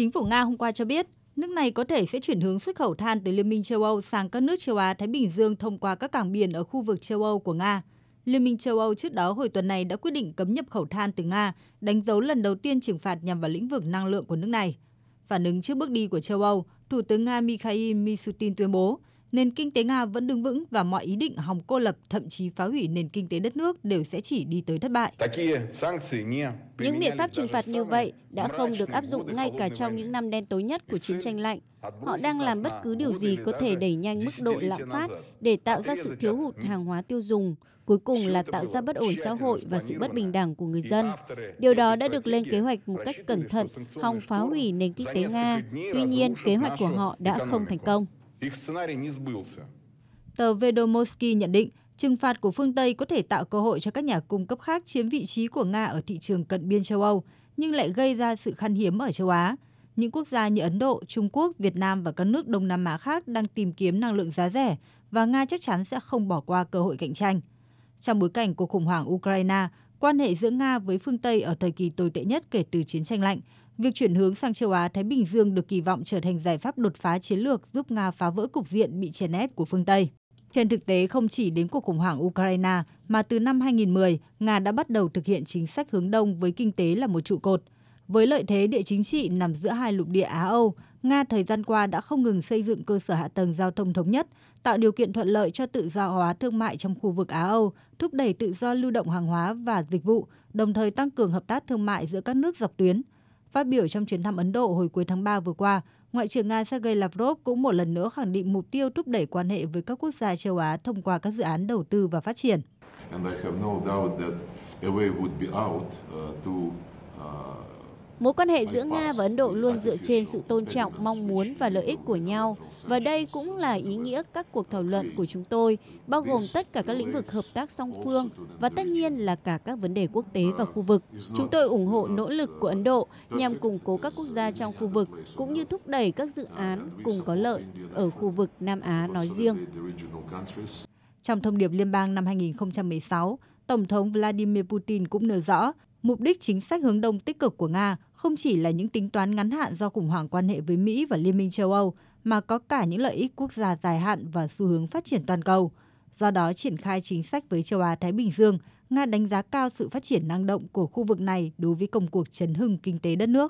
Chính phủ Nga hôm qua cho biết, nước này có thể sẽ chuyển hướng xuất khẩu than từ Liên minh châu Âu sang các nước châu Á Thái Bình Dương thông qua các cảng biển ở khu vực châu Âu của Nga. Liên minh châu Âu trước đó hồi tuần này đã quyết định cấm nhập khẩu than từ Nga, đánh dấu lần đầu tiên trừng phạt nhằm vào lĩnh vực năng lượng của nước này. Phản ứng trước bước đi của châu Âu, Thủ tướng Nga Mikhail Mishutin tuyên bố nền kinh tế Nga vẫn đứng vững và mọi ý định hòng cô lập, thậm chí phá hủy nền kinh tế đất nước đều sẽ chỉ đi tới thất bại. Những biện pháp trừng phạt như vậy đã không được áp dụng ngay cả trong những năm đen tối nhất của chiến tranh lạnh. Họ đang làm bất cứ điều gì có thể đẩy nhanh mức độ lạm phát để tạo ra sự thiếu hụt hàng hóa tiêu dùng, cuối cùng là tạo ra bất ổn xã hội và sự bất bình đẳng của người dân. Điều đó đã được lên kế hoạch một cách cẩn thận, hòng phá hủy nền kinh tế Nga. Tuy nhiên, kế hoạch của họ đã không thành công. Tờ Vedomoski nhận định trừng phạt của phương Tây có thể tạo cơ hội cho các nhà cung cấp khác chiếm vị trí của Nga ở thị trường cận biên châu Âu, nhưng lại gây ra sự khan hiếm ở châu Á. Những quốc gia như Ấn Độ, Trung Quốc, Việt Nam và các nước Đông Nam Á khác đang tìm kiếm năng lượng giá rẻ và Nga chắc chắn sẽ không bỏ qua cơ hội cạnh tranh. Trong bối cảnh cuộc khủng hoảng Ukraine, quan hệ giữa Nga với phương Tây ở thời kỳ tồi tệ nhất kể từ chiến tranh lạnh, việc chuyển hướng sang châu Á Thái Bình Dương được kỳ vọng trở thành giải pháp đột phá chiến lược giúp Nga phá vỡ cục diện bị chèn ép của phương Tây. Trên thực tế, không chỉ đến cuộc khủng hoảng Ukraine, mà từ năm 2010, Nga đã bắt đầu thực hiện chính sách hướng đông với kinh tế là một trụ cột. Với lợi thế địa chính trị nằm giữa hai lục địa Á-Âu, Nga thời gian qua đã không ngừng xây dựng cơ sở hạ tầng giao thông thống nhất, tạo điều kiện thuận lợi cho tự do hóa thương mại trong khu vực Á-Âu, thúc đẩy tự do lưu động hàng hóa và dịch vụ, đồng thời tăng cường hợp tác thương mại giữa các nước dọc tuyến. Phát biểu trong chuyến thăm Ấn Độ hồi cuối tháng 3 vừa qua, Ngoại trưởng Nga Sergei Lavrov cũng một lần nữa khẳng định mục tiêu thúc đẩy quan hệ với các quốc gia châu Á thông qua các dự án đầu tư và phát triển. Mối quan hệ giữa Nga và Ấn Độ luôn dựa trên sự tôn trọng, mong muốn và lợi ích của nhau. Và đây cũng là ý nghĩa các cuộc thảo luận của chúng tôi, bao gồm tất cả các lĩnh vực hợp tác song phương và tất nhiên là cả các vấn đề quốc tế và khu vực. Chúng tôi ủng hộ nỗ lực của Ấn Độ nhằm củng cố các quốc gia trong khu vực cũng như thúc đẩy các dự án cùng có lợi ở khu vực Nam Á nói riêng. Trong thông điệp liên bang năm 2016, Tổng thống Vladimir Putin cũng nêu rõ Mục đích chính sách hướng đông tích cực của Nga không chỉ là những tính toán ngắn hạn do khủng hoảng quan hệ với Mỹ và Liên minh châu Âu, mà có cả những lợi ích quốc gia dài hạn và xu hướng phát triển toàn cầu. Do đó, triển khai chính sách với châu Á-Thái Bình Dương, Nga đánh giá cao sự phát triển năng động của khu vực này đối với công cuộc chấn hưng kinh tế đất nước.